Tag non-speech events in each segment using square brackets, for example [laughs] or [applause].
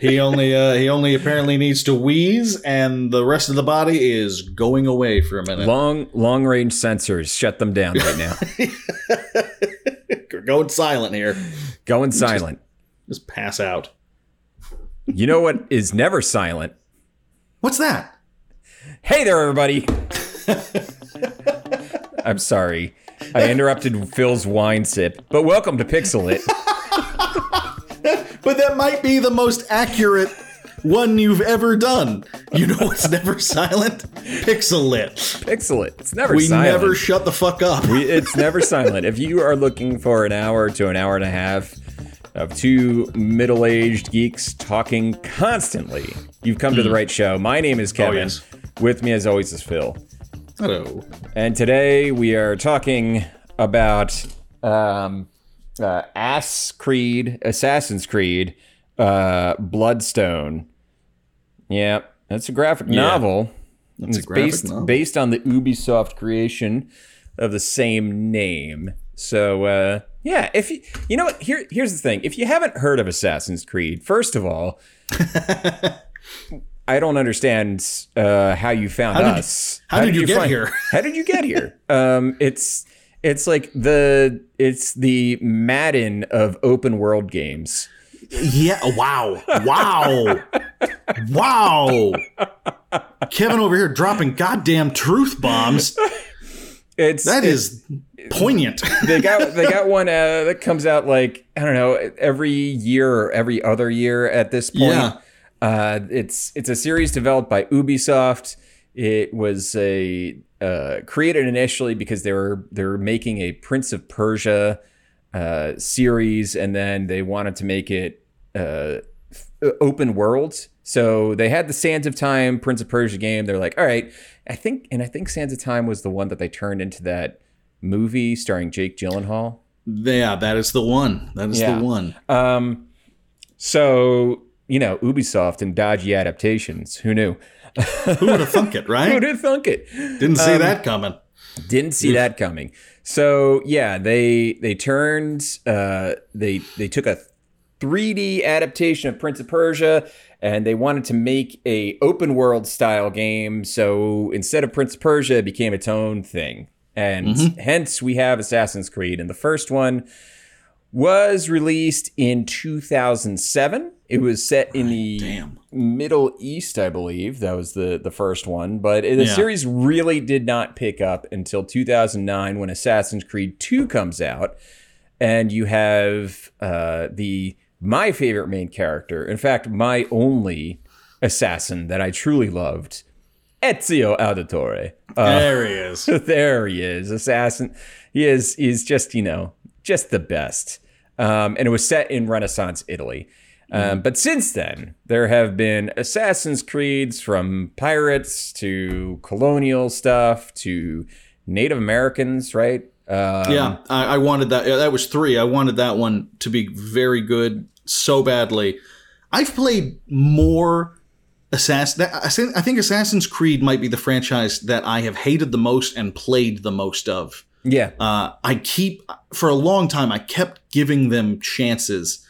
he only uh, he only apparently needs to wheeze, and the rest of the body is going away for a minute. Long long range sensors shut them down right now. We're [laughs] going silent here. Going silent. Just pass out. You know what is never silent? What's that? Hey there, everybody. I'm sorry. I interrupted Phil's wine sip, but welcome to Pixel It. But that might be the most accurate one you've ever done. You know what's never silent? Pixel lit. Pixel It. It's never We silent. never shut the fuck up. We- it's never silent. If you are looking for an hour to an hour and a half of two middle aged geeks talking constantly, you've come to the right show. My name is Kevin. yes. With me, as always, is Phil. Hello. And today we are talking about um, uh, Ass Creed, Assassin's Creed, uh, Bloodstone. Yeah, that's a graphic novel. That's It's based novel. based on the Ubisoft creation of the same name. So uh, yeah, if you you know what here here's the thing. If you haven't heard of Assassin's Creed, first of all, [laughs] I don't understand uh, how you found did us. [laughs] how did you get here? How did you get here? um, it's it's like the it's the Madden of open world games. Yeah. Wow. Wow. wow. Kevin over here dropping goddamn truth bombs. It's That it's- is poignant. they got they got one uh, that comes out like I don't know every year or every other year at this point. Yeah. Uh, it's it's a series developed by Ubisoft. It was a uh, created initially because they were they were making a Prince of Persia uh, series, and then they wanted to make it uh, f- open world. So they had the Sands of Time Prince of Persia game. They're like, all right, I think, and I think Sands of Time was the one that they turned into that movie starring Jake Gyllenhaal. yeah, that is the one. That is Yeah. the one. Um, so you know, Ubisoft and dodgy adaptations. Who knew? [laughs] Who would have thunk it, right? Who right? did thunk it? Didn't see that coming. Didn't see that coming. So yeah, they they turned uh, they they took a 3D adaptation of Prince of Persia and they wanted to make a open world style game. So instead of Prince of Persia, it became its own thing. And hence we have Assassin's Creed. And the first one was released in 2007. It was set in the Damn. Middle East, I believe. That was the the first one, but the Yeah. series really did not pick up until 2009 when Assassin's Creed 2 comes out, and you have uh, the my favorite main character. In fact, my only assassin that I truly loved, Ezio Auditore. Uh, there he [laughs] is. there he is, assassin. He is he's just you know just the best. Um, and it was set in Renaissance Italy. Um, but since then, there have been Assassin's Creeds from pirates to colonial stuff to Native Americans, right? Um, Yeah, I, I wanted that. That was three. I wanted that one to be very good so badly. I've played more Assassin. that- I think- I think Assassin's Creed might be the franchise that I have hated the most and played the most of. Yeah, Uh, I keep for a long time. I kept giving them chances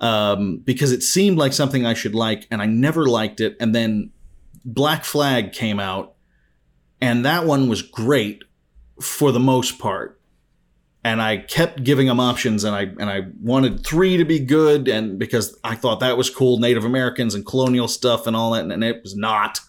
um, because it seemed like something I should like, and I never liked it. And then Black Flag came out, and that one was great for the most part. And I kept giving them options, and I and I wanted three to be good, and because I thought that was cool, Native Americans and colonial stuff and all that, and it was not.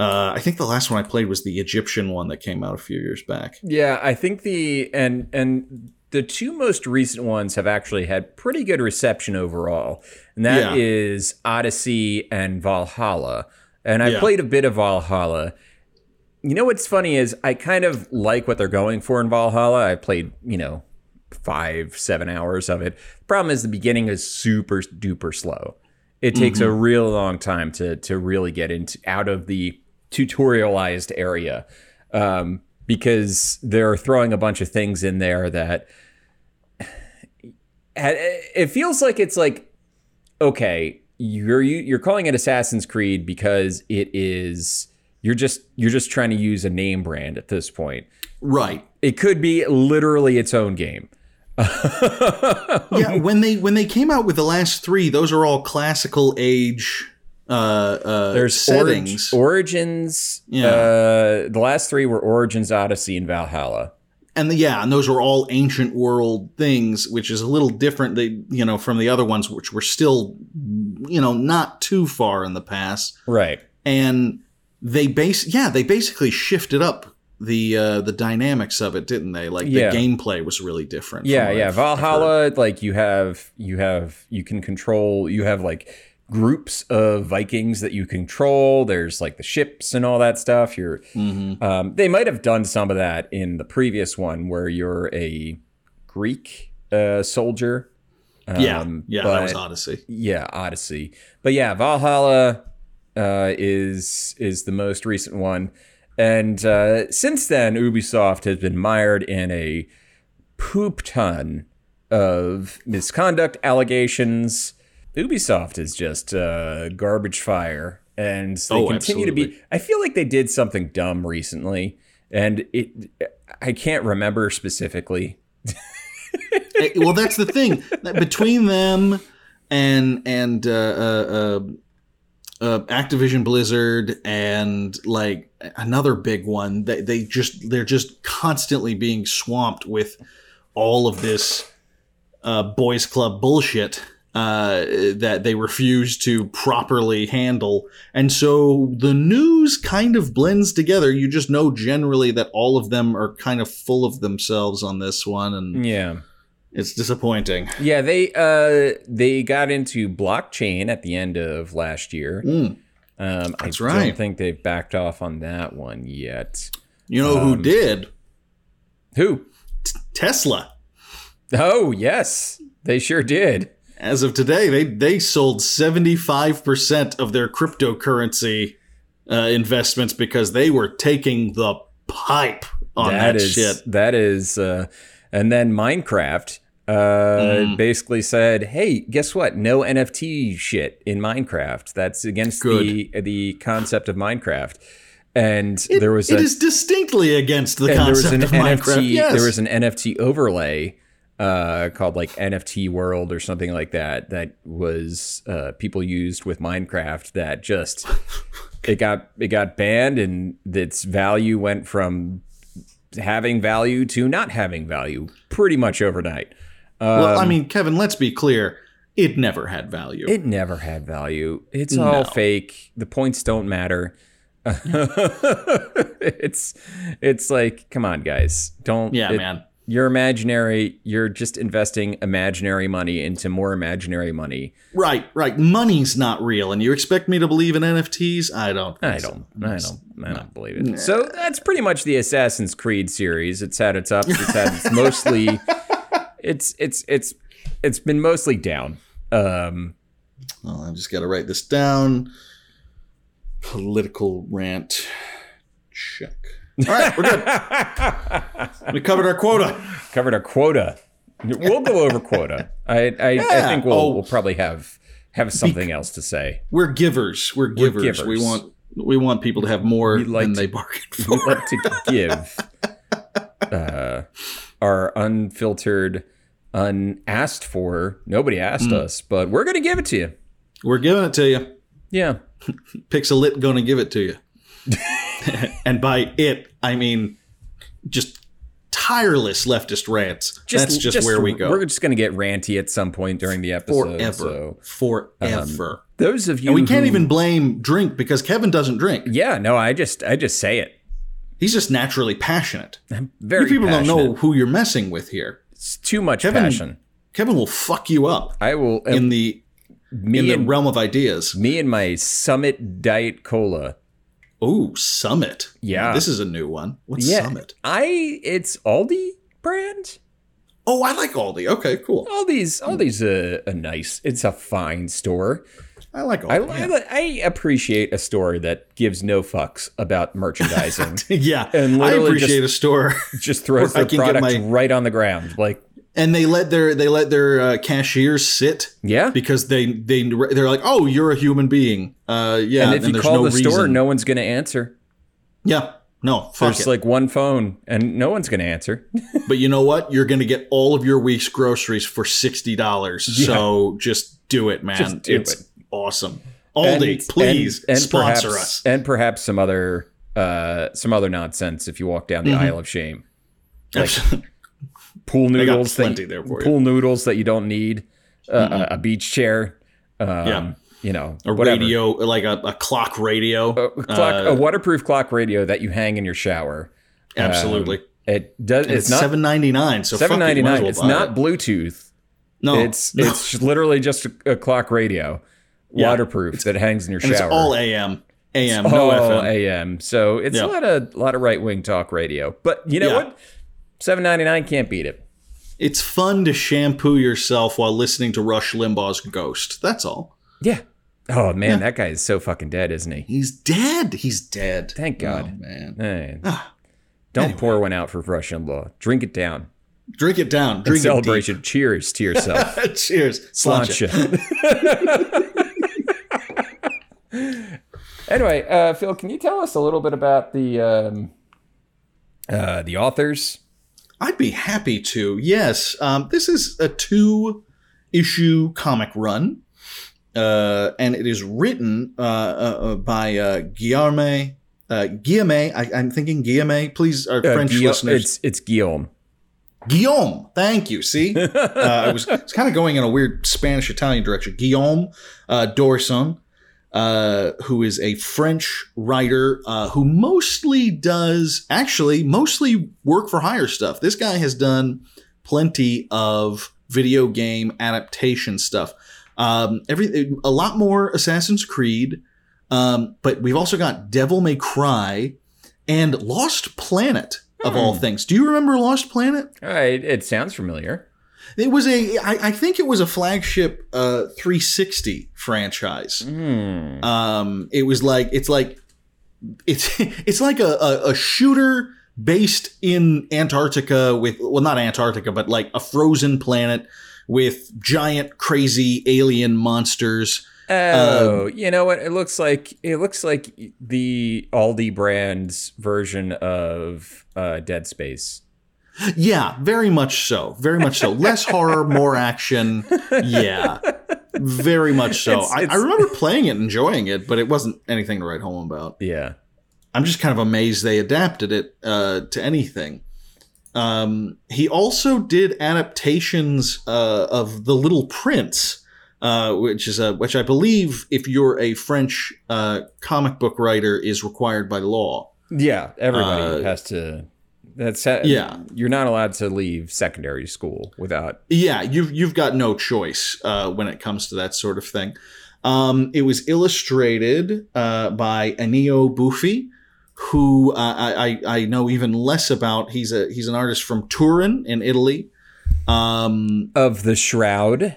Uh, I think the last one I played was the Egyptian one that came out a few years back. yeah. I think the and and the two most recent ones have actually had pretty good reception overall, and that is Yeah. Odyssey and Valhalla. And I Yeah. played a bit of Valhalla. You know what's funny is I kind of like what they're going for in Valhalla. I played, you know, five, seven hours of it. The problem is the beginning is super duper slow. It takes a real long time to to really get into out of the tutorialized area um, because they're throwing a bunch of things in there that it feels like it's like okay you're you're calling it Assassin's Creed because it is you're just you're just trying to use a name brand at this point Right. it could be literally its own game [laughs] yeah, when they when they came out with the last three, those are all classical age uh, uh, There's settings. Orig- Origins. Yeah. Uh, the last three were Origins, Odyssey, and Valhalla. and the, yeah, and those were all ancient world things, which is a little different. They you know from the other ones, which were still you know not too far in the past, Right. and they base yeah they basically shifted up the uh, the dynamics of it, didn't they? Like Yeah. the gameplay was really different. Yeah, yeah. I've- I've. Valhalla, like you have, you have, you can control. You have like groups of Vikings that you control. There's like the ships and all that stuff. You're. Mhm. Um, they might have done some of that in the previous one, where you're a Greek uh, soldier. Yeah, Um, yeah, that was Odyssey. Yeah, Odyssey. But yeah, Valhalla uh, is is the most recent one, and uh, since then, Ubisoft has been mired in a poop ton of misconduct allegations. Ubisoft is just uh, garbage fire, and they Oh, continue to be. I feel like they did something dumb recently, and it. I can't remember specifically. [laughs] Eh, well, that's the thing. Between them and and uh, uh, uh, uh, Activision Blizzard and like another big one, they they just they're just constantly being swamped with all of this uh, boys club bullshit uh, that they refuse to properly handle, and so the news kind of blends together. You just know generally that all of them are kind of full of themselves on this one, and Yeah. it's disappointing. Yeah, they uh they got into blockchain at the end of last year. Mm. Um, That's I right. don't think they've backed off on that one yet. You know who Um, did? Who? Tesla. Oh yes, they sure did. As of today, they they sold seventy five percent of their cryptocurrency uh, investments because they were taking the pipe on that, is shit. that is. Uh, and then Minecraft uh, Mm. basically said, "Hey, guess what? No NFT shit in Minecraft. That's against the the concept of Minecraft." And It- there was it a, is distinctly against the and there was concept an of Minecraft. Yes. There was an NFT overlay uh, called like NFT World or something like that. That was uh, people used with Minecraft. That just it got it got banned, and its value went from having value to not having value pretty much overnight. well, I Um, mean, Kevin, let's be clear. It never had value. It never had value. It's all fake. The points don't matter. [laughs] [laughs] it's it's like, come on, guys, don't. yeah, it- man. You're imaginary. You're just investing imaginary money into more imaginary money. Right, right. Money's not real, and you expect me to believe in NFTs? I don't. I think so. don't. I don't. I don't believe it. So that's pretty much the Assassin's Creed series. It's had its ups. It's had its mostly. [laughs] It's it's it's it's been mostly down. Um, Well, I just got to write this down. Political rant. Check. All right, we're good. [laughs] we covered our quota. covered our quota. We'll go over quota. I I, I think we'll Oh. we'll probably have have something else to say. We're givers. We're givers. We givers. want we want people to have more like than to- they bargained for. We like to give uh, our unfiltered, unasked for. Nobody asked Hmm. us, but we're gonna give it to you. We're giving it to you. Yeah. [laughs] Pixelit going to give it to you. [laughs] [laughs] and by it, I mean just tireless leftist rants. That's just, where we go. We're just gonna get ranty at some point during the episode. Forever. So Forever. Um, those of you, and we can't who- even blame drink because Kevin doesn't drink. Yeah, no, I just I just say it. He's just naturally passionate. [laughs] Very you people passionate. don't know who you're messing with here. It's too much Kevin- passion. Kevin will fuck you up I will. in um, the me in the and realm of ideas. me and my Summit Diet Cola. Oh, Summit. Yeah. this is a new one. What's Yeah, Summit? I it's Aldi brand. Oh, I like Aldi. Okay, cool. Aldi's hmm. Aldi's a, a nice. It's a fine store. I like I, Aldi. I I appreciate a store that gives no fucks about merchandising. [laughs] yeah, and I literally appreciate a store, Just throws Where I their can product my- right on the ground. Like and they let their they let their uh, cashiers sit yeah. because they they they're like, oh, you're a human being. Uh, yeah, and if you call no the store, no one's going to answer. yeah, No, fuck There's it. like one phone, and no one's going to answer. [laughs] but you know what? You're going to get all of your week's groceries for sixty dollars. So just do it, man. Just do it's it. awesome. Aldi, please sponsor perhaps, us. and perhaps some other uh, some other nonsense if you walk down Mm-hmm. the aisle of shame. Pool noodles, that plenty you- there for you. pool noodles that you don't need, uh, a, a beach chair, um, Yeah. you know, a whatever. radio, like a, a clock radio. a, clock, a waterproof clock radio that you hang in your shower. Absolutely. It does. it's It's, not seven ninety nine. So seven ninety nine. Well It's not It. Bluetooth. No, It's no. it's [laughs] literally just a, a clock radio, Yeah. waterproof that hangs in your And it's shower. all AM. AM, no FM. AM. So it's Yeah. a lot of lot of right wing talk radio. But you know Yeah. what? Seven ninety nine can't beat it. It's fun to shampoo yourself while listening to Rush Limbaugh's Ghost. That's all. Yeah. Oh man, that guy is so fucking dead, isn't he? He's dead. He's dead. Thank God. Oh, man. Hey. Ah. Don't pour one out for Rush Limbaugh. Drink it down. Drink it down. In Drink it celebration. Cheers to yourself. [laughs] Cheers. Sláinte. Sláinte. [laughs] anyway, uh, Phil, can you tell us a little bit about the um, uh, the authors? I'd be happy to. Yes. Um, this is a two issue comic run. Uh, and it is written uh, uh, uh, by uh, Guillaume. Uh, Guillaume, I, I'm thinking Guillaume. Please, our Uh, French Guilla- listeners. It's it's Guillaume. Guillaume. Thank you. See, [laughs] uh, I was, it's kind of going in a weird Spanish Italian direction. Guillaume uh, Dorison, uh, who is a French writer uh, who mostly does, actually, mostly work for hire stuff. This guy has done plenty of video game adaptation stuff. Um, every a lot more Assassin's Creed, um, but we've also got Devil May Cry and Lost Planet of all things. Do you remember Lost Planet? All right, it sounds familiar. It was a, I, I think it was a flagship uh, 360 franchise. Hmm. Um, it was like it's like it's [laughs] it's like a, a, a shooter based in Antarctica with well not Antarctica but like a frozen planet with giant crazy alien monsters. Oh, you know what? It looks like it looks like the Aldi brand's version of uh, Dead Space. Yeah, very much so. Very much so. Less horror, more action. Yeah, very much so. It's- I, I remember playing it, enjoying it, but it wasn't anything to write home about. Yeah. I'm just kind of amazed they adapted it uh, to anything. Um, he also did adaptations uh, of The Little Prince, uh, which is a which I believe, if you're a French uh, comic book writer, is required by law. Yeah, everybody Uh, has to. That's ha- Yeah. You're not allowed to leave secondary school without. Yeah, you've you've got no choice uh, when it comes to that sort of thing. Um, it was illustrated uh, by Ennio Bufi, who uh, I, I I know even less about. He's a he's an artist from Turin in Italy. Um, Of the shroud.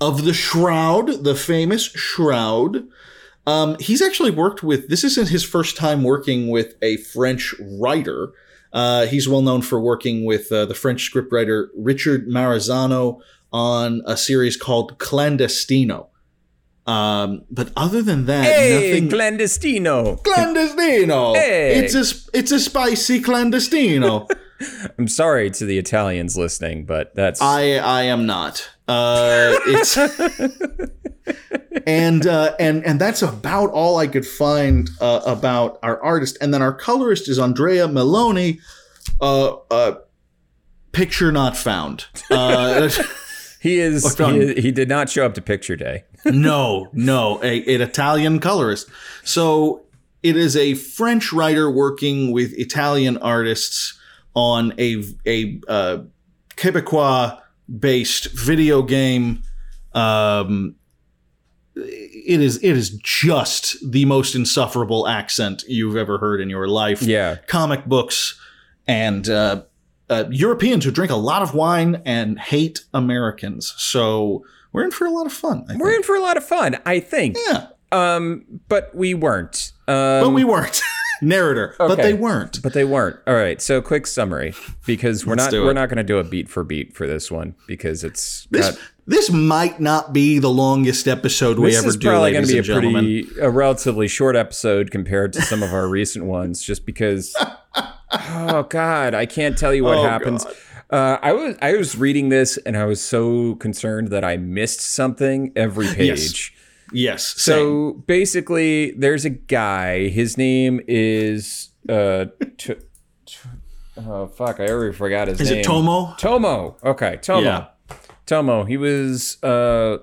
of the Shroud, the famous Shroud. Um, he's actually worked with. This isn't his first time working with a French writer. Uh, he's well known for working with uh, the French scriptwriter Richard Marazano on a series called Clandestino. Um, but other than that, Hey, nothing. clandestino. clandestino. Hey. It's a it's a spicy clandestino. [laughs] I'm sorry to the Italians listening, but that's. I I am not. Uh, it's [laughs] and uh, and and that's about all I could find uh, about our artist. And then our colorist is Andrea Meloni. Uh, uh, picture not found. Uh, [laughs] he is. He, he did not show up to picture day. [laughs] no, no, a, an Italian colorist. So it is a French writer working with Italian artists on a a uh, Quebecois based video game. Um, it is it is just the most insufferable accent you've ever heard in your life. Yeah. Comic books and uh, uh, Europeans who drink a lot of wine and hate Americans. So we're in for a lot of fun. I We're in for a lot of fun, I think. yeah. Um, but we weren't. Um, But we weren't. [laughs] Narrator. okay. But they weren't. But they weren't. All right. So quick summary, because we're not we're not going to do a beat for beat for this one because it's This got- This might not be the longest episode we this ever is do, probably going ladies to be a and gentlemen. pretty a relatively short episode compared to some of our [laughs] recent ones, just because. oh God, I can't tell you what Oh, happens. Uh, I was I was reading this and I was so concerned that I missed something every page. Yes. same. So basically, there's a guy. His name is uh, t- t- oh fuck, I already forgot his is name. Is it Tomo? Tomo. Okay, Tomo. Yeah. Tomo. He was uh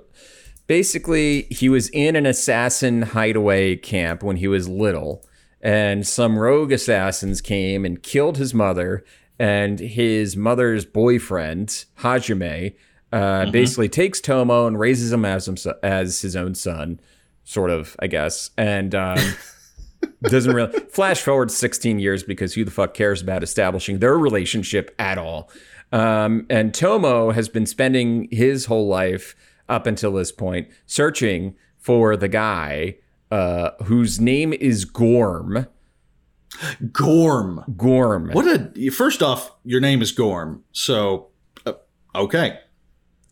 basically he was in an assassin hideaway camp when he was little and some rogue assassins came and killed his mother and his mother's boyfriend Hajime uh, basically takes Tomo and raises him as as his own son sort of I guess and um [laughs] doesn't really flash forward 16 years because who the fuck cares about establishing their relationship at all um, and tomo has been spending his whole life up until this point searching for the guy uh, whose name is gorm. Gorm. gorm. What a first off, your name is Gorm, so uh, okay,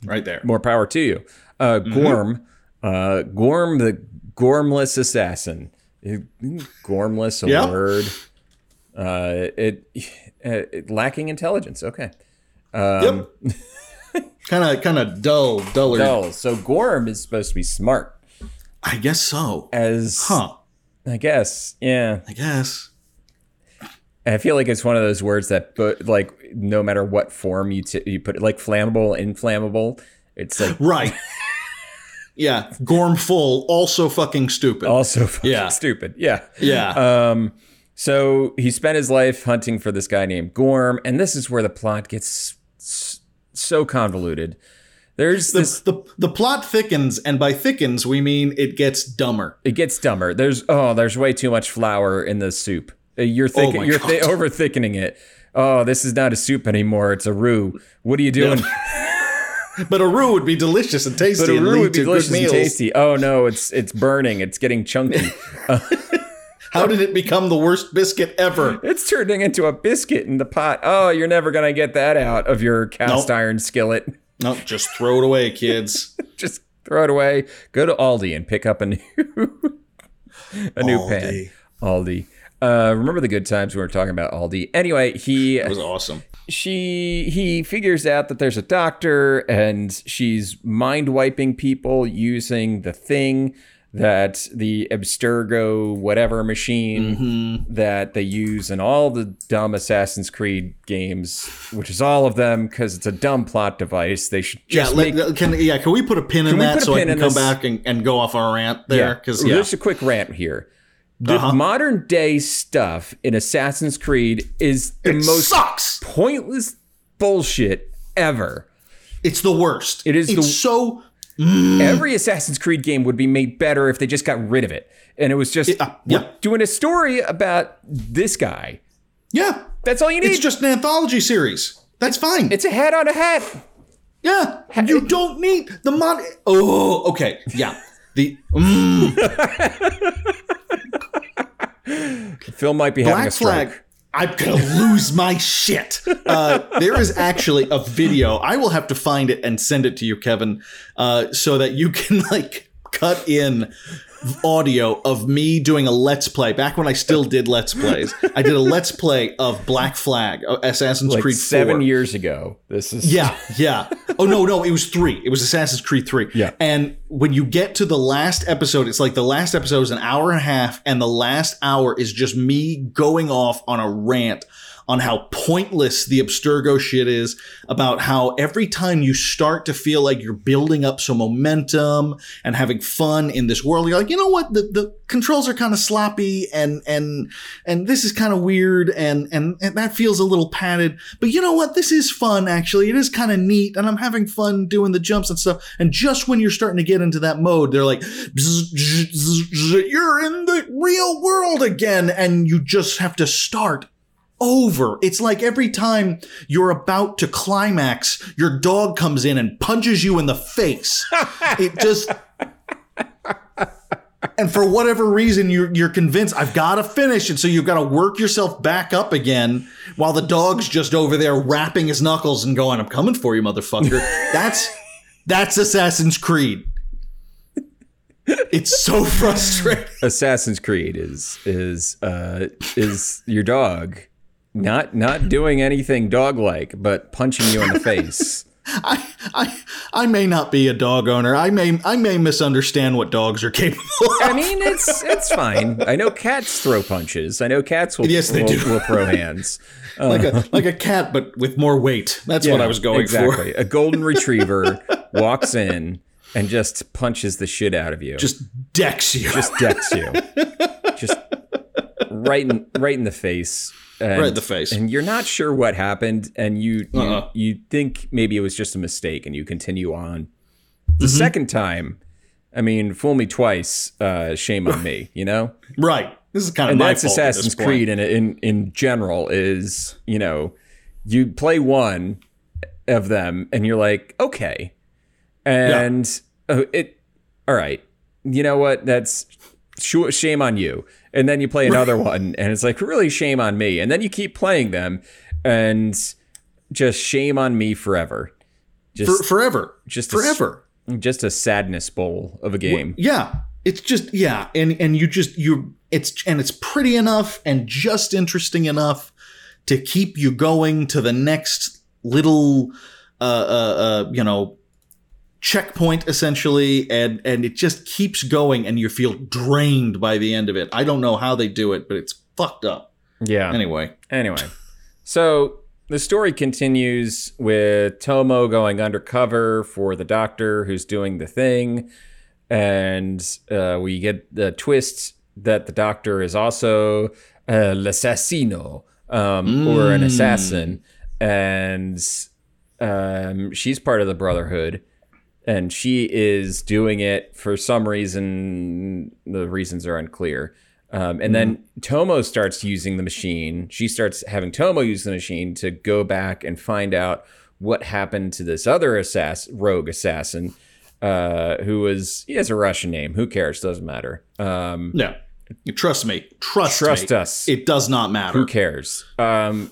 right there. more power to you. Uh, Mm-hmm. gorm uh, gorm the gormless assassin. Gormless a Yeah. word. Uh, it, it lacking intelligence. Okay Um, [laughs] yep. Kind of, kind of dull, duller. dull. So Gorm is supposed to be smart, I guess so. as Huh? I guess. Yeah, I guess. I feel like it's one of those words that, but like, no matter what form you t- you put it, like flammable, inflammable, it's like Right. [laughs] yeah. Gorm full. Also fucking stupid. also fucking Yeah. stupid. Yeah. yeah. Um. So he spent his life hunting for this guy named Gorm, and this is where the plot gets so convoluted. There's the, this. the the plot thickens, and by thickens we mean it gets dumber. It gets dumber. There's oh, there's way too much flour in the soup. Uh, You're thick, Oh you're th- over thickening it. Oh, this is not a soup anymore. It's a roux. What are you doing? [laughs] But a roux would be delicious and tasty But a roux would be delicious and tasty. Oh no, it's it's burning. It's getting chunky. [laughs] [laughs] How did it become the worst biscuit ever? it's turning into a biscuit in the pot. Oh, you're never gonna get that out of your cast Nope. iron skillet. No, just throw it away, kids. [laughs] Just throw it away. Go to Aldi and pick up a new [laughs] a new pan. Aldi. Aldi. Uh, remember the good times we were talking about Aldi. Anyway, he It was awesome. she he figures out that there's a doctor and she's mind wiping people using the thing that the Abstergo whatever machine Mm-hmm. that they use in all the dumb Assassin's Creed games, which is all of them because it's a dumb plot device. They should Yeah, just let, make can yeah, can we put a pin in that so I can come this? back and, and go off our rant there? Because yeah, Just a quick rant here. The Uh-huh. modern day stuff in Assassin's Creed is the it most sucks. pointless bullshit ever. It's the worst. It is It's the- so Every Assassin's Creed game would be made better if they just got rid of it. And it was just Yeah, yeah. doing a story about this guy. yeah. That's all you need. It's just an anthology series. That's fine. it's a hat on a hat. yeah, you don't need the mod. Oh, okay. Yeah. The mm, [laughs] Phil might be having a Black stroke. Flag. I'm gonna lose my shit. [laughs] Uh, there is actually a video. I will have to find it and send it to you, Kevin, uh, so that you can [laughs] like cut in audio of me doing a let's play. Back when I still [laughs] did let's plays, I did a let's play of Black Flag, Assassin's Like Creed seven years ago. This is Yeah, yeah. Oh no, no, it was three. It was Assassin's Creed three. Yeah. And when you get to the last episode, it's like the last episode is an hour and a half, and the last hour is just me going off on a rant on how pointless the Abstergo shit is, about how every time you start to feel like you're building up some momentum and having fun in this world, you're like, you know what, the, the controls are kind of sloppy and and and this is kind of weird and, and and that feels a little padded. But you know what, this is fun actually. It is kind of neat, and I'm having fun doing the jumps and stuff. And just when you're starting to get into that mode, they're like, "Bzz, bzz, bzz, bzz, you're in the real world again, and you just have to start over. It's like every time you're about to climax, your dog comes in and punches you in the face. [laughs] it just. And for whatever reason, you're you're convinced I've got to finish, and so you've got to work yourself back up again, while the dog's just over there rapping his knuckles and going, "I'm coming for you, motherfucker." [laughs] That's That's Assassin's Creed. It's so frustrating. Assassin's Creed is is uh, is your dog not not doing anything dog like, but punching you in the [laughs] face. I, I I may not be a dog owner. I may I may misunderstand what dogs are capable of. I mean, it's it's fine. I know cats throw punches. I know cats will Yes, they will, do. will throw hands. Uh, [laughs] like a like a cat, but with more weight. That's what I was going for. exactly. for. A golden [laughs] retriever walks in and just punches the shit out of you. Just decks you. just decks you. just right in right in the face. And, Right in the face. And you're not sure what happened, and you you, Uh-uh. you think maybe it was just a mistake, and you continue on. The Mm-hmm. second time, I mean, fool me twice, uh, shame on me. [laughs] You know, right. This is kind of and my that's fault at this Assassin's. Creed in in in general is you know you play one of them and you're like okay, and oh, it all right. You know what? That's shame on you. And then you play another one and it's like really shame on me. And then you keep playing them and just shame on me forever. For, Just forever. just a forever. just a sadness bowl of a game. Yeah. It's just yeah, and and you just you it's and it's pretty enough and just interesting enough to keep you going to the next little uh uh, uh you know checkpoint essentially and and it just keeps going and you feel drained by the end of it. I don't know how they do it, but it's fucked up. Yeah. Anyway. Anyway, so the story continues with Tomo going undercover for the doctor who's doing the thing. And uh, we get the twist that the doctor is also uh, l'assassino um, or an assassin. And um, she's part of the Brotherhood. And she is doing it for some reason. The reasons are unclear. Um, and then Tomo starts using the machine. She starts having Tomo use the machine to go back and find out what happened to this other assass- rogue assassin, uh, who was he has a Russian name. Who cares? Doesn't matter. Um, No. Trust me. Trust Trust me. us. It does not matter. who cares? Um,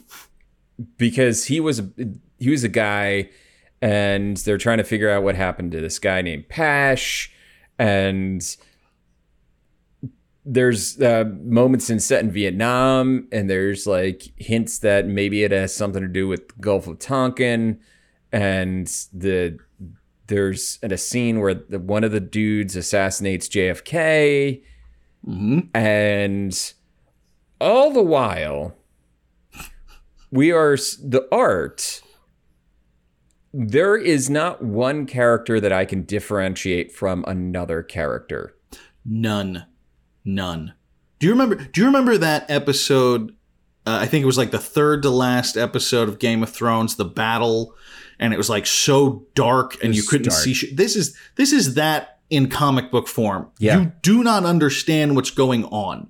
because he was a, he was a guy, and they're trying to figure out what happened to this guy named Pash, and there's uh, moments in set in Vietnam, and there's like hints that maybe it has something to do with the Gulf of Tonkin, and the there's a scene where the, one of the dudes assassinates JFK, hmm and all the while we are the art. There is not one character that I can differentiate from another character. None. None. Do you remember do you remember that episode uh, I think it was like the third to last episode of Game of Thrones, the battle, and it was like so dark and you couldn't dark. see shit. This is this is that in comic book form. Yeah. You do not understand what's going on.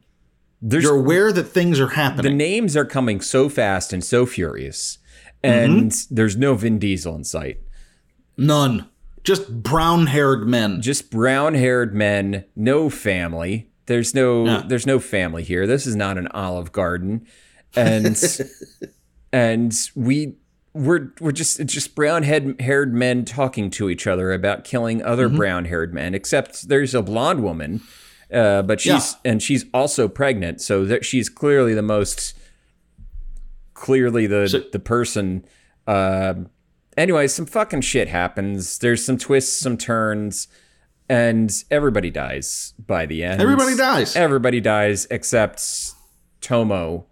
There's You're aware that things are happening. the names are coming so fast and so furious, and there's no Vin Diesel in sight. None. Just brown-haired men. Just brown-haired men, no family. There's no Yeah. there's no family here. This is not an Olive Garden, and [laughs] and we we're we're just it's just brown head haired men talking to each other about killing other Mm-hmm. brown haired men. Except there's a blonde woman, uh, but she's and she's also pregnant, so that she's clearly the most clearly the So- the person. Uh, anyway, some fucking shit happens. There's some twists, some turns, and everybody dies by the end. Everybody dies. Everybody dies except Tomo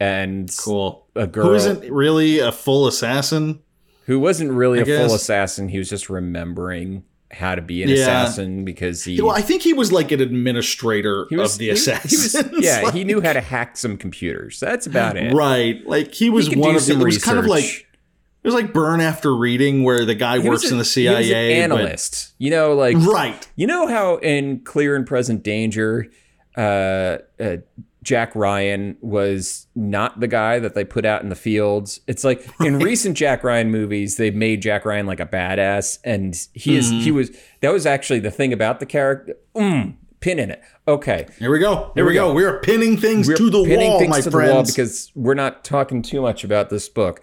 and cool. a girl Who isn't really a full assassin? who wasn't really I a full assassin. He was just remembering how to be an Yeah. assassin because he, Well, I think he was like an administrator he was of the he- assassins. He was, yeah, Like- [laughs] he knew how to hack some computers. That's about it. Right. Like he was He one of the, it was kind of like it was like burn after reading where the guy He works a- in the he was CIA. an but- analyst. You know, like right. You know how in Clear and Present Danger, uh, uh, Jack Ryan was not the guy that they put out in the fields. It's like in recent Jack Ryan movies, they've made Jack Ryan like a badass, and he is Mm-hmm. he was that was actually the thing about the character. Mm, pin in it. Okay, Here we go. Here we we go. go. We're pinning things we're to the pinning wall, things my to friends. the wall because we're not talking too much about this book.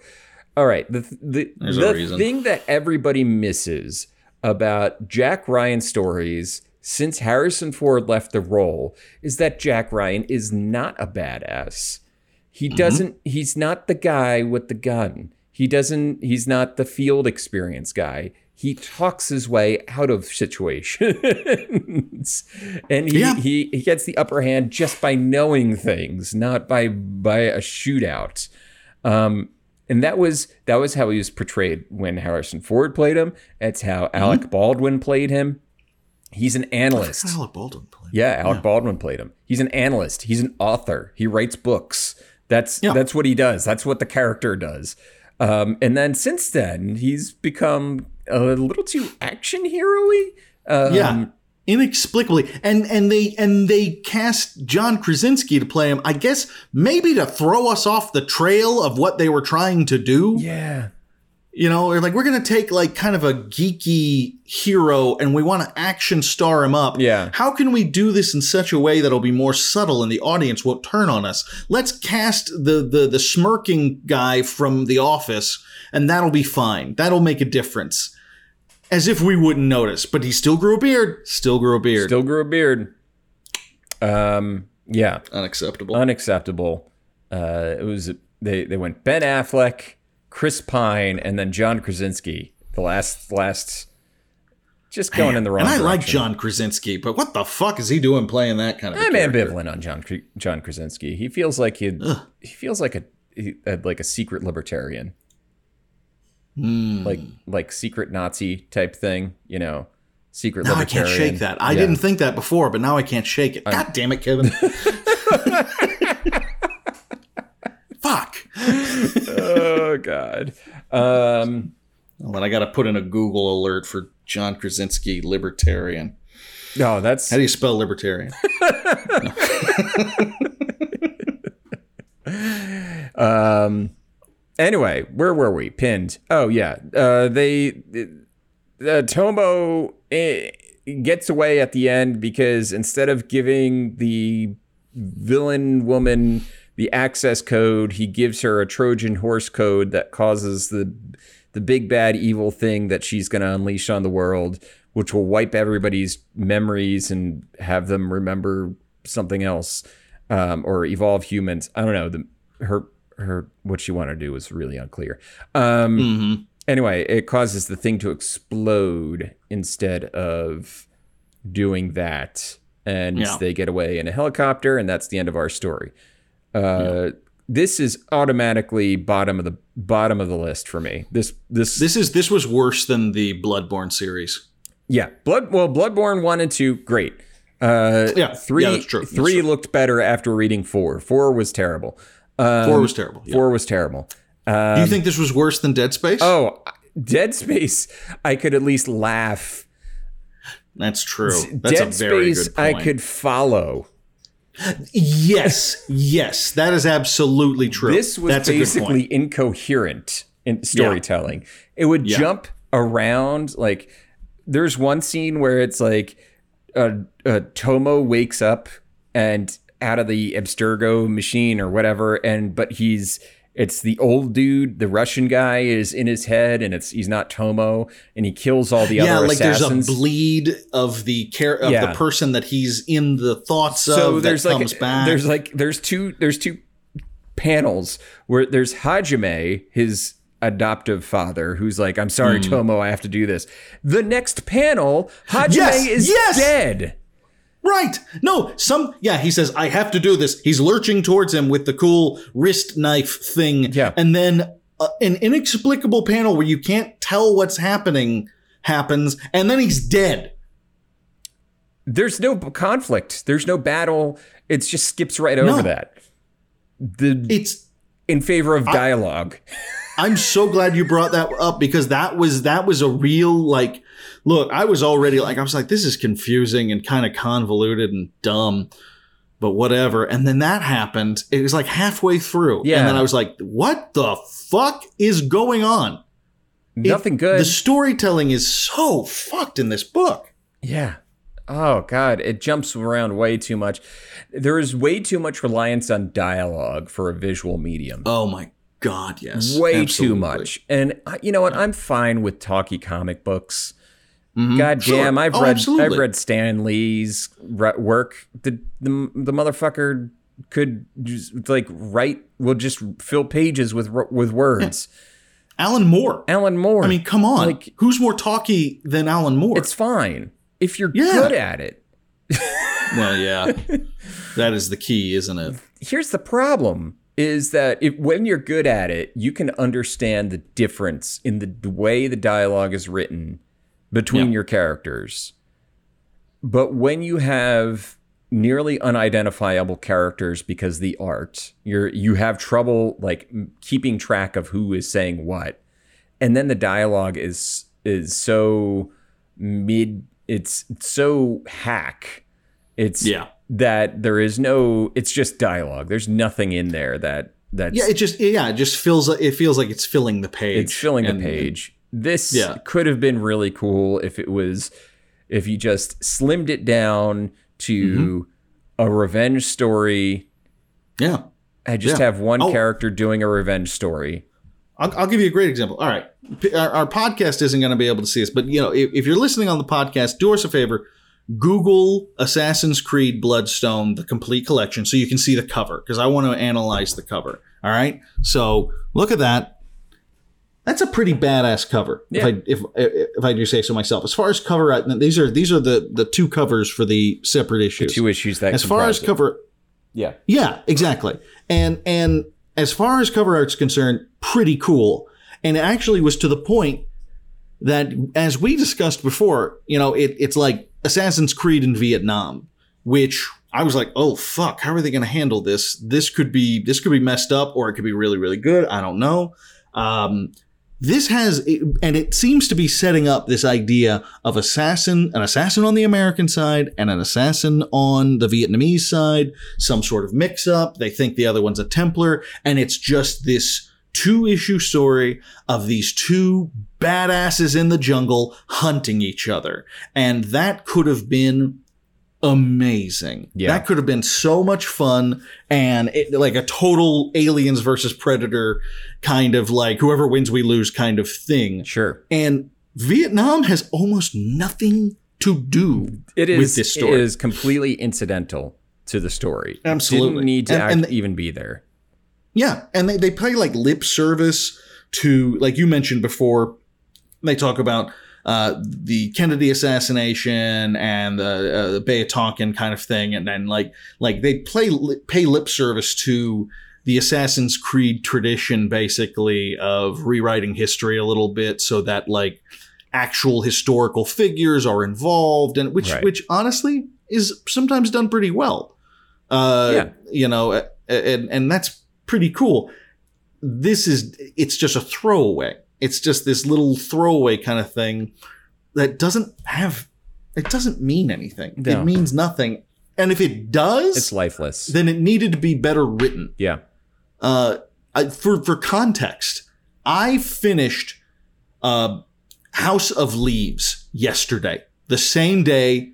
All right, the the There's the thing that everybody misses about Jack Ryan stories since Harrison Ford left the role is that Jack Ryan is not a badass. He doesn't he's not the guy with the gun. He doesn't he's not the field experience guy. He talks his way out of situations. [laughs] and he, Yeah. he he gets the upper hand just by knowing things, not by by a shootout. Um and that was that was how he was portrayed when Harrison Ford played him. That's how Alec Baldwin played him. He's an analyst. Alec Baldwin played. Yeah, Alec Baldwin played him. He's an analyst. He's an author. He writes books. That's Yeah. that's what he does. That's what the character does. Um, and then since then, he's become a little too action hero-y. Um, yeah inexplicably and and they and they cast john krasinski to play him i guess maybe to throw us off the trail of what they were trying to do yeah. You know they're like we're gonna take like kind of a geeky hero and we want to action star him up Yeah. how can we do this in such a way that'll be more subtle and the audience won't turn on us let's cast the the the smirking guy from the office and that'll be fine that'll make a difference as if we wouldn't notice but he still grew a beard still grew a beard Still grew a beard. Um, yeah. unacceptable unacceptable. Uh, it was they they went Ben Affleck, Chris Pine, and then John Krasinski. The last last, just going in the wrong. and i like john krasinski but what the fuck is he doing playing that kind of I'm ambivalent on John John Krasinski. He feels like he he feels like a, a like a secret libertarian, Hmm. like like secret Nazi type thing. You know, secret Now I can't shake that. I Yeah. didn't think that before, but now I can't shake it. God damn it, Kevin. [laughs] [laughs] Fuck. Oh God. Um, Well, I got to put in a Google alert for John Krasinski, libertarian. no, that's How do you spell libertarian? [laughs] Um. Anyway, where were we? Pinned. Oh yeah. Uh. They. Uh, Tomo eh, gets away at the end because instead of giving the villain woman the access code, he gives her a Trojan horse code that causes the the big bad evil thing that she's going to unleash on the world, which will wipe everybody's memories and have them remember something else, um, or evolve humans. I don't know. The her her what she wanted to do was really unclear. Um, hmm anyway, it causes the thing to explode instead of doing that, and Yeah. they get away in a helicopter, and that's the end of our story. Uh, This is automatically bottom of the bottom of the list for me. This this, This is this was worse than the Bloodborne series. yeah blood well Bloodborne one and two great. Uh, Yeah, three yeah, that's true. That's three true. looked better after reading four. Four was terrible. Um, Four was terrible. yeah. Four was terrible. Um, Do you think this was worse than Dead Space? Oh, Dead Space! I could at least laugh. that's true. That's Dead a very Space, good point. I could follow. Yes, yes, that is absolutely true. This was That's a basically incoherent in storytelling. It would Yeah. jump around. Like, there's one scene where it's like uh, uh, Tomo wakes up and out of the Abstergo machine or whatever, and but he's it's the old dude, the Russian guy is in his head, and it's he's not Tomo, and he kills all the yeah, other Yeah, like assassins. there's a bleed of the care of Yeah. the person that he's in the thoughts so of there's like comes back. there's like there's two there's two panels where there's Hajime, his adoptive father, who's like, I'm sorry, Hmm. Tomo, I have to do this. The next panel, Hajime Yes, is yes! dead. Right. No, some yeah, he says I have to do this. He's lurching towards him with the cool wrist knife thing. Yeah. And then uh, an inexplicable panel where you can't tell what's happening happens and then he's dead. There's no conflict. There's no battle. It just skips right over No. that. The It's in favor of dialogue. I'm so glad you brought that up because that was that was a real like look, I was already like I was like this is confusing and kind of convoluted and dumb but whatever. And then that happened. It was like halfway through. Yeah. And then I was like, what the fuck is going on? It- Nothing good. The storytelling is so fucked in this book. Yeah. Oh god, it jumps around way too much. There is way too much reliance on dialogue for a visual medium. Oh my god, yes. way Absolutely. too much. And you know what? I'm fine with talky comic books. Mhm. God Sure. damn, I've Oh, read absolutely. I've read Stan Lee's work. The, the the motherfucker could just like write will just fill pages with with words. Alan Moore. Alan Moore. I mean, come on. Like- Who's more talky than Alan Moore? it's fine if you're Yeah. good at it. [laughs] well, yeah. that is the key, isn't it? Here's the problem is that if, when you're good at it, you can understand the difference in the way the dialogue is written between Yeah. your characters. But when you have nearly unidentifiable characters because the art, you're you have trouble like keeping track of who is saying what. And then the dialogue is is so mid it's it's so hack. It's Yeah. that there is no it's just dialogue. There's nothing in there that that's Yeah, it just yeah, it just feels like it feels like it's filling the page. it's filling And- the page. This Yeah. could have been really cool if it was if you just slimmed it down to Mm-hmm. a revenge story. Yeah. I just Yeah. have one Oh. character doing a revenge story. I'll, I'll give you a great example. All right, our, our podcast isn't going to be able to see this, but you know, if, if you're listening on the podcast, do us a favor. Google Assassin's Creed Bloodstone, the complete collection, so you can see the cover because I want to analyze the cover. All right, so look at that. That's a pretty badass cover, Yeah. if I if if I do say so myself. As far as cover art, these are these are the the two covers for the separate issues. Two issues that as far as it. cover, yeah. yeah, exactly. And and as far as cover art's concerned, pretty cool. And it actually was to the point that, as we discussed before, you know, it, it's like Assassin's Creed in Vietnam, which I was like, oh fuck, how are they going to handle this? This could be this could be messed up, or it could be really really good. I don't know. Um, this has and it seems to be setting up this idea of assassin an assassin on the american side and an assassin on the vietnamese side some sort of mix up they think the other one's a templar and it's just this two issue story of these two badasses in the jungle hunting each other. And that could have been amazing Yeah. that could have been so much fun and it, like a total aliens versus predator kind of like whoever wins we lose kind of thing Sure. and Vietnam has almost nothing to do It is with this story. It is completely incidental to the story. Absolutely. Didn't need to And- and- even be there. Yeah, and they, they play like lip service to like you mentioned before. They talk about uh, the Kennedy assassination and the, uh, the Bay of Tonkin kind of thing, and then like like they play li- pay lip service to the Assassin's Creed tradition, basically of rewriting history a little bit, so that like actual historical figures are involved, and which Right. which honestly is sometimes done pretty well. Uh, Yeah. you know, and and that's pretty cool. This is it's just a throwaway. It's just this little throwaway kind of thing that doesn't have it doesn't mean anything. No. It means nothing. And if it does, It's lifeless. then it needed to be better written. yeah. Uh, I, for for context, I finished uh, House of Leaves yesterday, the same day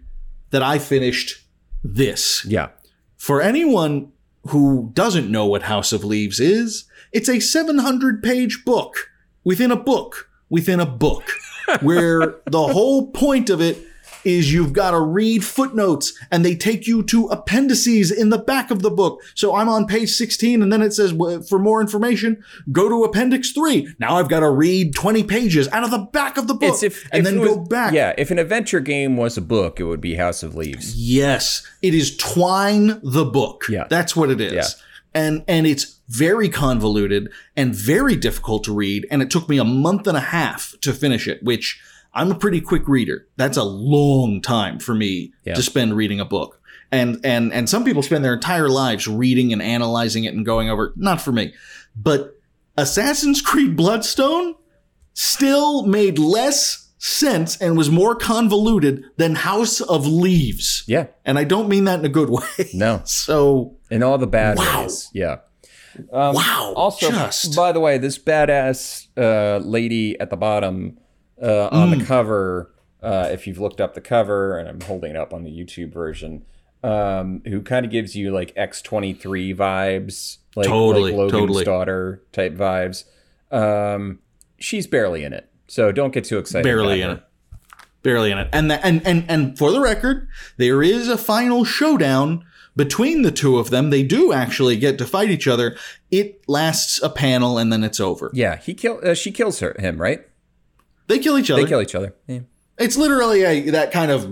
that I finished this. Yeah. For anyone who doesn't know what House of Leaves is, it's a 700 page book within a book within a book, [laughs] where the whole point of it is you've got to read footnotes and they take you to appendices in the back of the book. So I'm on page 16 and then it says, for more information, go to appendix three. Now I've got to read 20 pages out of the back of the book if and if then was- go back. Yeah, if an adventure game was a book, it would be House of Leaves. Yes, it is Twine the book. Yeah. That's what it is. Yeah. And and it's very convoluted and very difficult to read and it took me a month and a half to finish it, which I'm a pretty quick reader. That's a long time for me Yeah. to spend reading a book. And and and some people spend their entire lives reading and analyzing it and going over. Not for me. But Assassin's Creed Bloodstone still made less sense and was more convoluted than House of Leaves. Yeah. And I don't mean that in a good way. No. [laughs] So, In all the bad Wow. ways. Yeah. Um, wow. Also, just. by the way, this badass uh, lady at the bottom uh, on Mm. the cover, uh, if you've looked up the cover, and I'm holding it up on the YouTube version, um, who kind of gives you like X23 vibes, like, Totally, like Logan's totally. daughter type vibes. Um, she's barely in it, so don't get too excited. Barely in it. barely in it. And the, and and and for the record, there is a final showdown between the two of them. They do actually get to fight each other. It lasts a panel and then it's over. Yeah, he kill. Uh, she kills her. Him, right? They kill each other. They kill each other. Yeah. It's literally a that kind of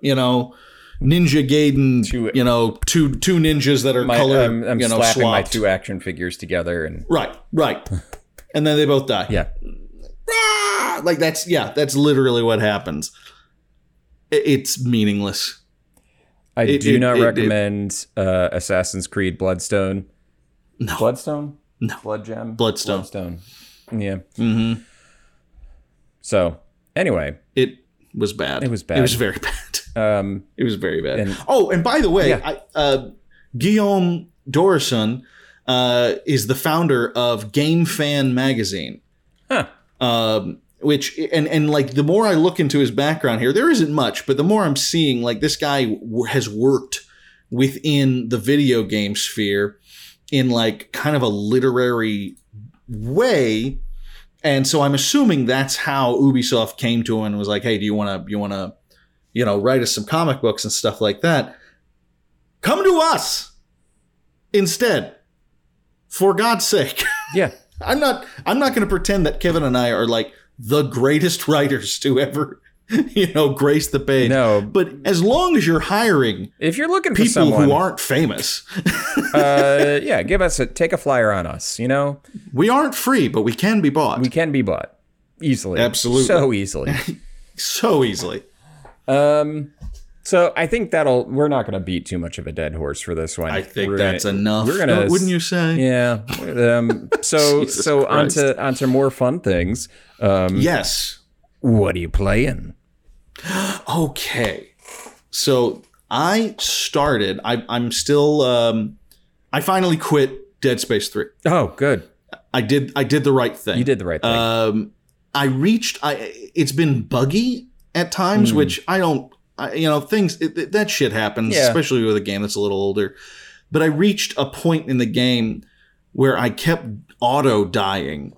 you know Ninja Gaiden. Two- you know two two ninjas that are My, color I'm, I'm you know slapping my two action figures together, and Right, right, [laughs] and then they both die. yeah, Ah! like that's yeah, that's literally what happens. It's meaningless. I It- do it- not it- it- recommend uh, Assassin's Creed Bloodstone. No. Bloodstone. No. Blood gem. Bloodstone. Bloodstone. Yeah. Mm-hmm. So anyway, It was bad. It was bad. It was very [laughs] bad. um, It was very bad. And- oh, and by the way, Yeah. I, uh, Guillaume Dorison uh, is the founder of Game Fan magazine. huh. Um, which and and like the more I look into his background here, there isn't much, but the more I'm seeing, like this guy w- has worked within the video game sphere in like kind of a literary way, and so I'm assuming that's how Ubisoft came to him and was like, "Hey, do you want to you want to you know write us some comic books and stuff like that? Come to us instead, for God's sake." [laughs] Yeah. I'm not I'm not going to pretend that Kevin and I are like the greatest [laughs] writers to ever you know grace the page. No. But as long as you're hiring If you're looking for people someone, who aren't famous, [laughs] uh, yeah, give us a take a flyer on us. You know, we aren't free, but we can be bought we can be bought easily, Absolutely. so easily. [laughs] so easily. Um, so I think that'll. We're not going to beat too much of a dead horse for this one. I think We're that's gonna, enough. We're gonna, wouldn't you say? Yeah. Um. [laughs] So so Christ. onto onto more fun things. Um. Yes. What are you playing? [gasps] Okay. So I started. I, I'm still. Um, I finally quit Dead Space Three. Oh, good. I did. I did the right thing. You did the right thing. Um, I reached. I it's been buggy at times, Hmm. which I don't. I, you know, things it, it- that shit happens, Yeah. especially with a game that's a little older. But I reached a point in the game where I kept auto dying,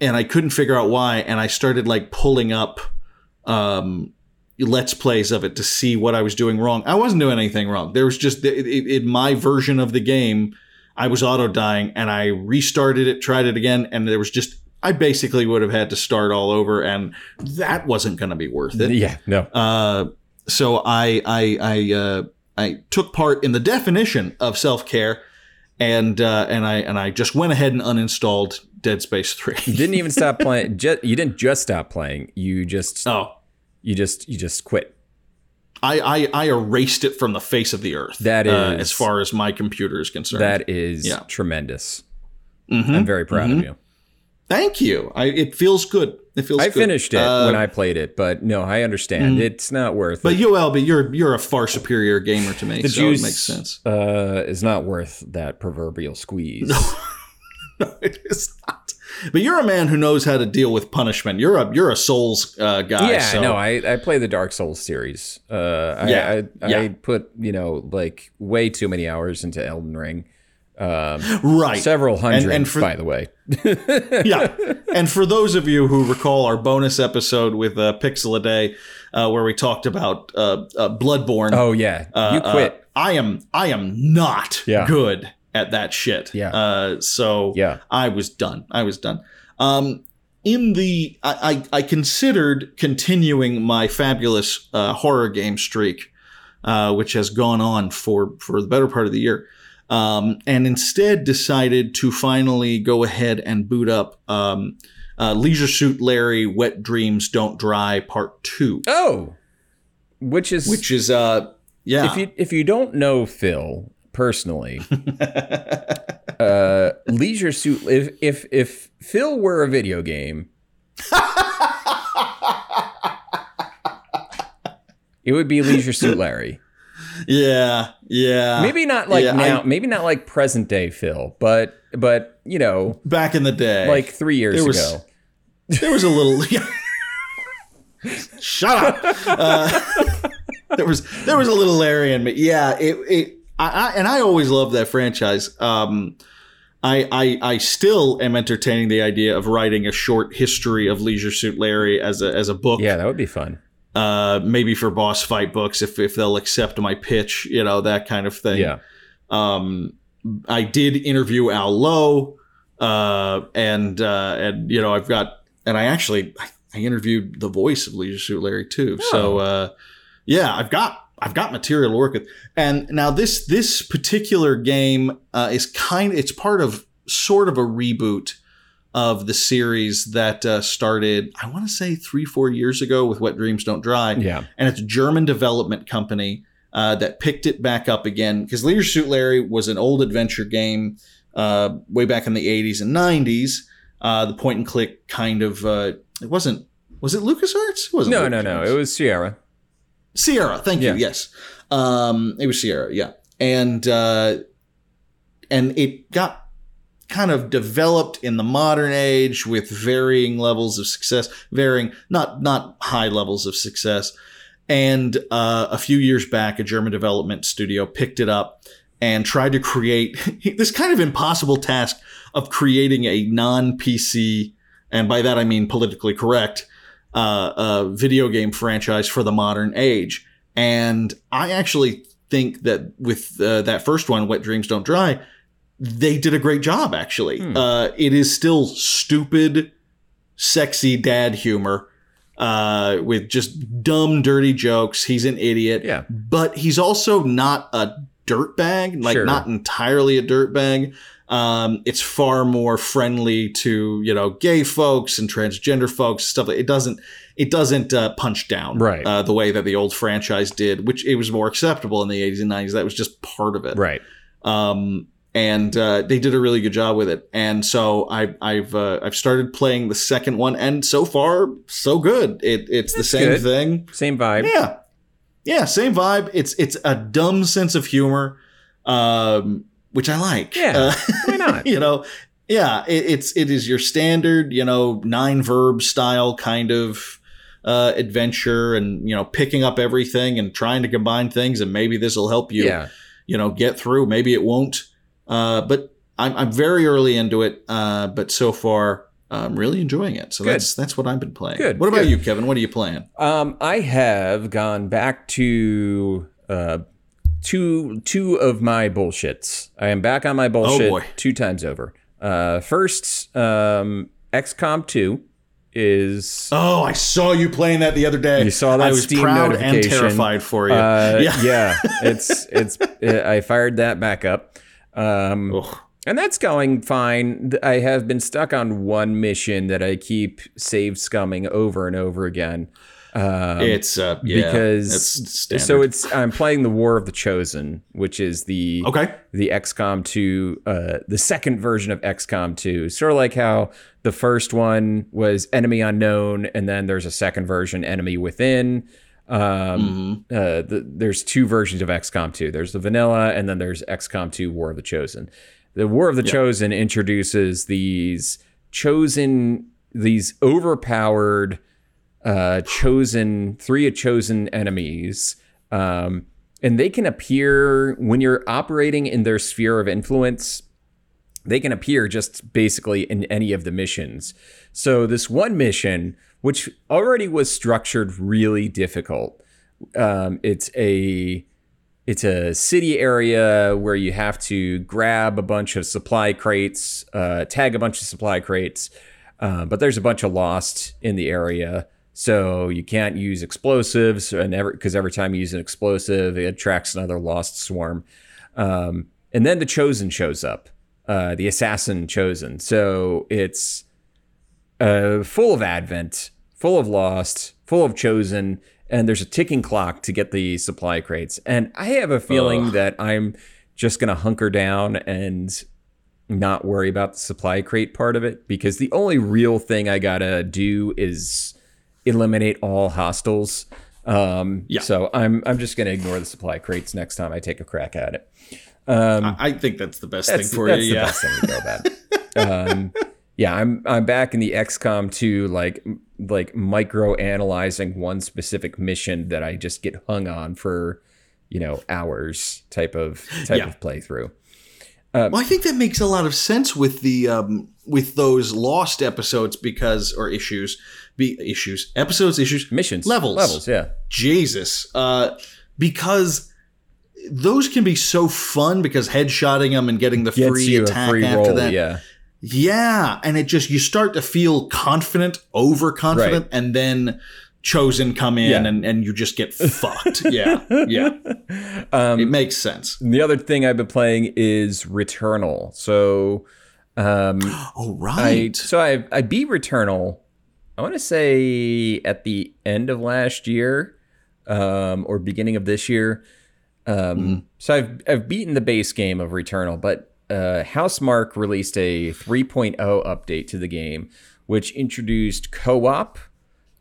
and I couldn't figure out why. And I started like pulling up um, let's plays of it to see what I was doing wrong. I wasn't doing anything wrong. There was just in my version of the game, I was auto dying, and I restarted it, tried it again, and there was just I basically would have had to start all over, and that wasn't going to be worth it. yeah. No. Uh, so I I I uh, I took part in the definition of self care, and uh, and I and I just went ahead and uninstalled Dead Space Three. You didn't even stop playing. Just, you didn't just stop playing. You just oh, you just you just quit. I, I I erased it from the face of the earth. That is, uh, as far as my computer is concerned. That is Yeah. tremendous. Mhm. I'm very proud of you. Thank you. I, it feels good. It feels. I good. finished it Uh, when I played it, but no, I understand. It's not worth But it. you, Albie, you're you're a far superior gamer to me, The so juice makes sense. Uh, is not worth that proverbial squeeze. No, [laughs] no, it is not. But you're a man who knows how to deal with punishment. You're a you're a Souls uh, guy. yeah, so. no, I, I play the Dark Souls series. Uh, I, Yeah, I, I yeah. put you know like way too many hours into Elden Ring. Um, right. several hundred, and for- by the way. [laughs] yeah. And for those of you who recall our bonus episode with uh, Pixel a Day, uh, where we talked about uh, uh, Bloodborne, Oh yeah, uh, you quit. uh, I am I am not Yeah. good at that shit. Yeah. Uh, so yeah, I was done. I was done. Um, in the I, I, I considered continuing my fabulous uh, horror game streak, uh, which has gone on for for the better part of the year, um, and instead decided to finally go ahead and boot up um, uh, Leisure Suit Larry: Wet Dreams Don't Dry Part Two, Oh, which is which is uh yeah if you if you don't know Phil personally, [laughs] uh, Leisure Suit. If if if Phil were a video game, [laughs] it would be Leisure Suit Larry. Yeah yeah Maybe not like Yeah, now. I- maybe not like present day Phil, but but you know, back in the day like three years There was- ago. There was a little. [laughs] Shut up. Uh, [laughs] there was there was a little Larry in me. Yeah, it it I, I and I always loved that franchise. Um, I, I I still am entertaining the idea of writing a short history of Leisure Suit Larry as a as a book. Yeah, that would be fun. Uh, maybe for boss fight books if if they'll accept my pitch, you know that kind of thing. Yeah. Um, I did interview Al Lowe, uh, and uh, and you know I've got and I actually I interviewed the voice of Leisure Suit Larry too. Oh. So uh, yeah, I've got I've got material to work with. And now this this particular game uh, is kind it's part of sort of a reboot of the series that uh, started I want to say three four years ago with Wet Dreams Don't Dry Yeah. and it's a German development company uh, that picked it back up again because Leisure Suit Larry was an old adventure game uh, way back in the 80s and 90s. Uh, the point and click kind of uh, it wasn't was it LucasArts? It wasn't No, no, no. It was Sierra. Sierra. Thank Yeah. you. Yes, um, it was Sierra. Yeah, and uh, and it got kind of developed in the modern age with varying levels of success, varying not not high levels of success. And uh, a few years back, a German development studio picked it up and tried to create [laughs] this kind of impossible task of creating a non PC, and by that I mean politically correct, uh, uh, video game franchise for the modern age. And I actually think that with uh, that first one, Wet Dreams Don't Dry, they did a great job, actually. Hmm. Uh, it is still stupid, sexy dad humor uh, with just dumb, dirty jokes. He's an idiot Yeah. but he's also not a dirtbag, like Sure. not entirely a dirtbag. Um, it's far more friendly to you know gay folks and transgender folks stuff. Like, it doesn't it doesn't uh, punch down Right. uh, the way that the old franchise did, which it was more acceptable in the 80s and 90s. That was just part of it. Right. Um, and uh, they did a really good job with it. And so I, I've uh, I've started playing the second one, and so far so good. It, it's the same good. thing. Same vibe. Yeah. Yeah, same vibe. It's it's a dumb sense of humor, um, which I like. Yeah, Uh, Why [laughs] not? you know, yeah, it, it's it is your standard, you know, nine verb style kind of uh, adventure, and you know, picking up everything and trying to combine things, and maybe this will help you, Yeah. you know, get through. Maybe it won't, uh, but I'm I'm very early into it, uh, but so far. I'm really enjoying it, so Good. that's that's what I've been playing. Good, What about good. you, Kevin? What are you playing? Um, I have gone back to uh, two two of my bullshits. I am back on my bullshit boy. two times over. Uh, first, um, XCOM two is Oh, I saw you playing that the other day. You saw that I was Steam proud and terrified for you. uh, [laughs] yeah. yeah. it's it's [laughs] I fired that back up. Um. And that's going fine. I have been stuck on one mission that I keep save scumming over and over again. Um, it's uh, yeah, because so it's I'm playing the War of the Chosen, which is the okay. the XCOM 2, uh, the second version of XCOM 2. Sort of like how the first one was Enemy Unknown, and then there's a second version, Enemy Within. Um, Mhm. uh, the, there's two versions of XCOM 2. There's the vanilla, and then there's XCOM 2 War of the Chosen. The War of the Chosen introduces these chosen, these overpowered, uh, chosen, three chosen enemies. Um, and they can appear when you're operating in their sphere of influence. They can appear just basically in any of the missions. So, this one mission, which already was structured really difficult, um, it's a it's a city area where you have to grab a bunch of supply crates, uh, tag a bunch of supply crates, uh, but there's a bunch of lost in the area, so you can't use explosives, and because every time you use an explosive, it attracts another lost swarm. Um, and then the chosen shows up, uh, the assassin chosen. So it's uh, full of Advent, full of Lost, full of Chosen, and there's a ticking clock to get the supply crates. And I have a feeling Ugh. that I'm just going to hunker down and not worry about the supply crate part of it because the only real thing I got to do is eliminate all hostiles. Um, Yeah. So I'm I'm just going to ignore the supply crates next time I take a crack at it. Um, I, I think that's the best that's, thing for that's you. the Yeah. best thing to go about. um, yeah, I'm I'm back in the XCOM 2, like like micro analyzing one specific mission that I just get hung on for, you know, hours type of type Yeah. of playthrough. well, I think that makes a lot of sense with the um, with those lost episodes because or issues, be issues, episodes, issues, Missions, levels, levels, yeah. Jesus, uh, because those can be so fun because headshotting them and getting the Gets free attack free after roll, that. yeah. Yeah, and it just you start to feel confident, overconfident, and then chosen come in Yeah. and, and you just get [laughs] fucked. Yeah, yeah. [laughs] Um, It makes sense. the other thing I've been playing is Returnal. So, um, [gasps] Oh I right. so I I beat Returnal. I want to say at the end of last year, um, or beginning of this year. Um, So I've I've beaten the base game of Returnal, but uh, Housemarque released a 3.0 update to the game, which introduced co-op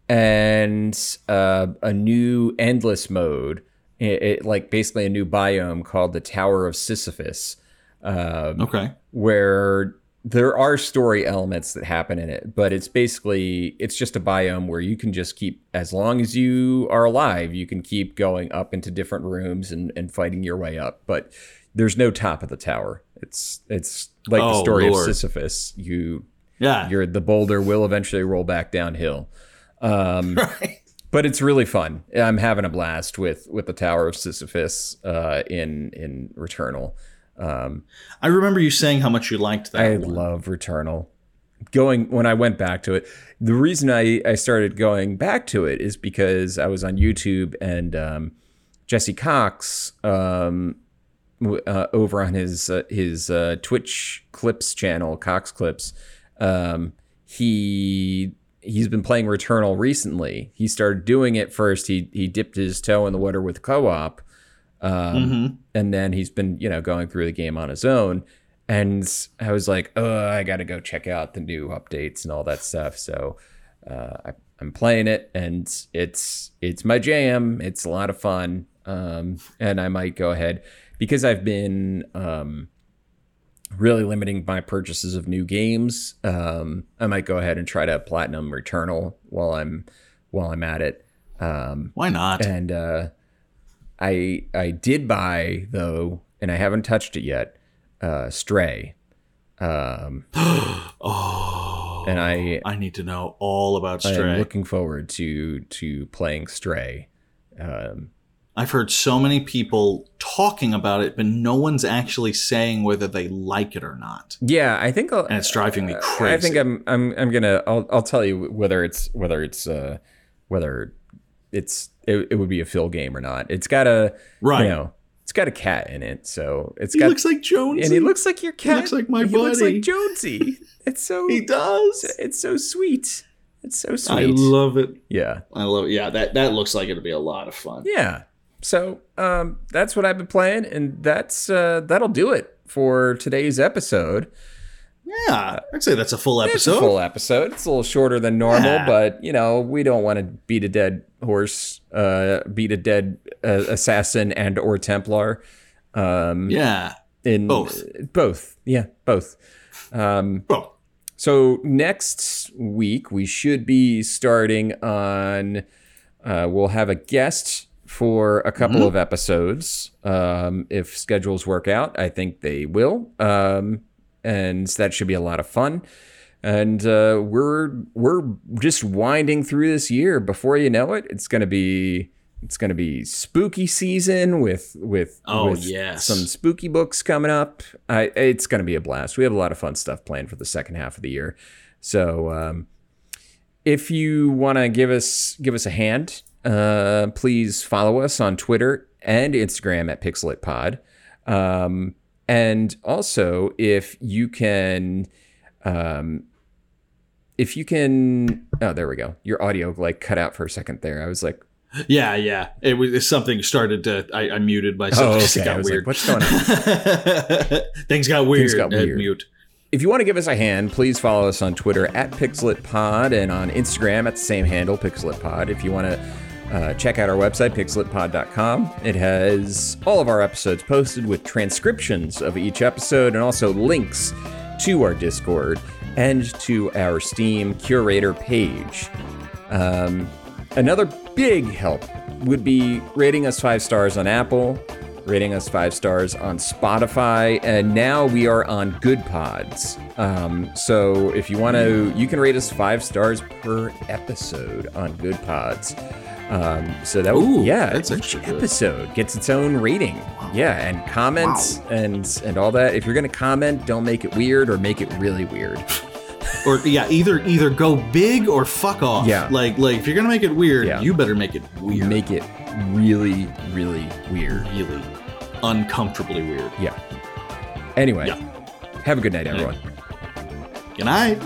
and uh, a new endless mode. It, it- like basically a new biome called the Tower of Sisyphus. Um, okay. where there are story elements that happen in it, but it's basically it's just a biome where you can just keep as long as you are alive, you can keep going up into different rooms and, and fighting your way up. But there's no top of the tower. It's it's like the Oh, story Lord. of Sisyphus. You Yeah. you're the boulder will eventually roll back downhill. Um, [laughs] right. but it's really fun. I'm having a blast with with the Tower of Sisyphus uh, in in Returnal. Um, I remember you saying how much you liked that. I one. love Returnal. Going when I went back to it, the reason I, I started going back to it is because I was on YouTube and um, Jesse Cox um, uh, over on his uh, his uh, Twitch Clips channel, Cox Clips. Um, he he's been playing Returnal recently. He started doing it first. He he dipped his toe in the water with co-op, um, Mhm. and then he's been you know going through the game on his own. And I was like, oh, I got to go check out the new updates and all that stuff. So uh, I, I'm playing it, and it's it's my jam. It's a lot of fun, um, and I might go ahead because I've been um, really limiting my purchases of new games. Um, I might go ahead and try to platinum Returnal while I'm while I'm at it. Um, Why not? and uh, I I did buy though, and I haven't touched it yet. Uh, Stray, um, [gasps] oh. and I I need to know all about Stray. I'm looking forward to to playing Stray. Um, I've heard so many people talking about it, but no one's actually saying whether they like it or not. yeah, I think I'll, And it's driving me Uh, crazy. I think I'm I'm I'm gonna I'll I'll tell you whether it's whether it's uh whether it's it, it would be a Phil game or not. It's got a Right. you know it's got a cat in it, so it's He got looks like Jones. and he looks like your cat. He looks like my He looks buddy. like Jonesy. [laughs] It's so He does. it's so sweet. It's so sweet. I love it. yeah. I love it. Yeah, that that looks like it'll be a lot of fun. Yeah. So um, that's what I've been playing, and that's uh, that'll do it for today's episode. Yeah, I'd say that's a full It's a episode. full episode. It's a little shorter than normal, Yeah. but you know we don't want to beat a dead horse, uh, beat a dead uh, assassin and or Templar. Um, yeah. in both. both, yeah, both. Um, Oh, So next week we should be starting on. Uh, we'll have a guest for a couple Mm-hmm. of episodes um, if schedules work out. I think they will, um, and that should be a lot of fun. And uh, we're we're just winding through this year. Before you know it, it's gonna be it's gonna be spooky season with with Oh, with yes. some spooky books coming up. I, it's going to be a blast. We have a lot of fun stuff planned for the second half of the year. So um, if you want to give us give us a hand, uh, please follow us on Twitter and Instagram at PixelitPod. Um, and also, if you can, um, if you can, oh, there we go. Your audio like cut out for a second there. I was like, yeah, yeah. It was something started to. I, I muted myself. Oh, [laughs] okay. It got was like, weird. what's going [laughs] on? Things got weird. got Uh, weird. Mute. If you want to give us a hand, please follow us on Twitter at PixelitPod and on Instagram at the same handle, PixelitPod. If you want to uh, check out our website, pixelitpod.com, it has all of our episodes posted with transcriptions of each episode and also links to our Discord and to our Steam curator page. Um, another big help would be rating us five stars on Apple. rating us five stars on Spotify, and now we are on Goodpods. Um, so if you want to, you can rate us five stars per episode on Goodpods. Um, so that would, Ooh, yeah, that's each good. episode gets its own rating. Yeah, and comments and and all that. If you're gonna comment, don't make it weird or make it really weird. [laughs] Or yeah, either either go big or fuck off. Yeah. Like like if you're gonna make it weird, Yeah. you better make it weird. Make it really, really weird. really uncomfortably weird. Yeah. Anyway, Yeah. have a good night, everyone. Good night.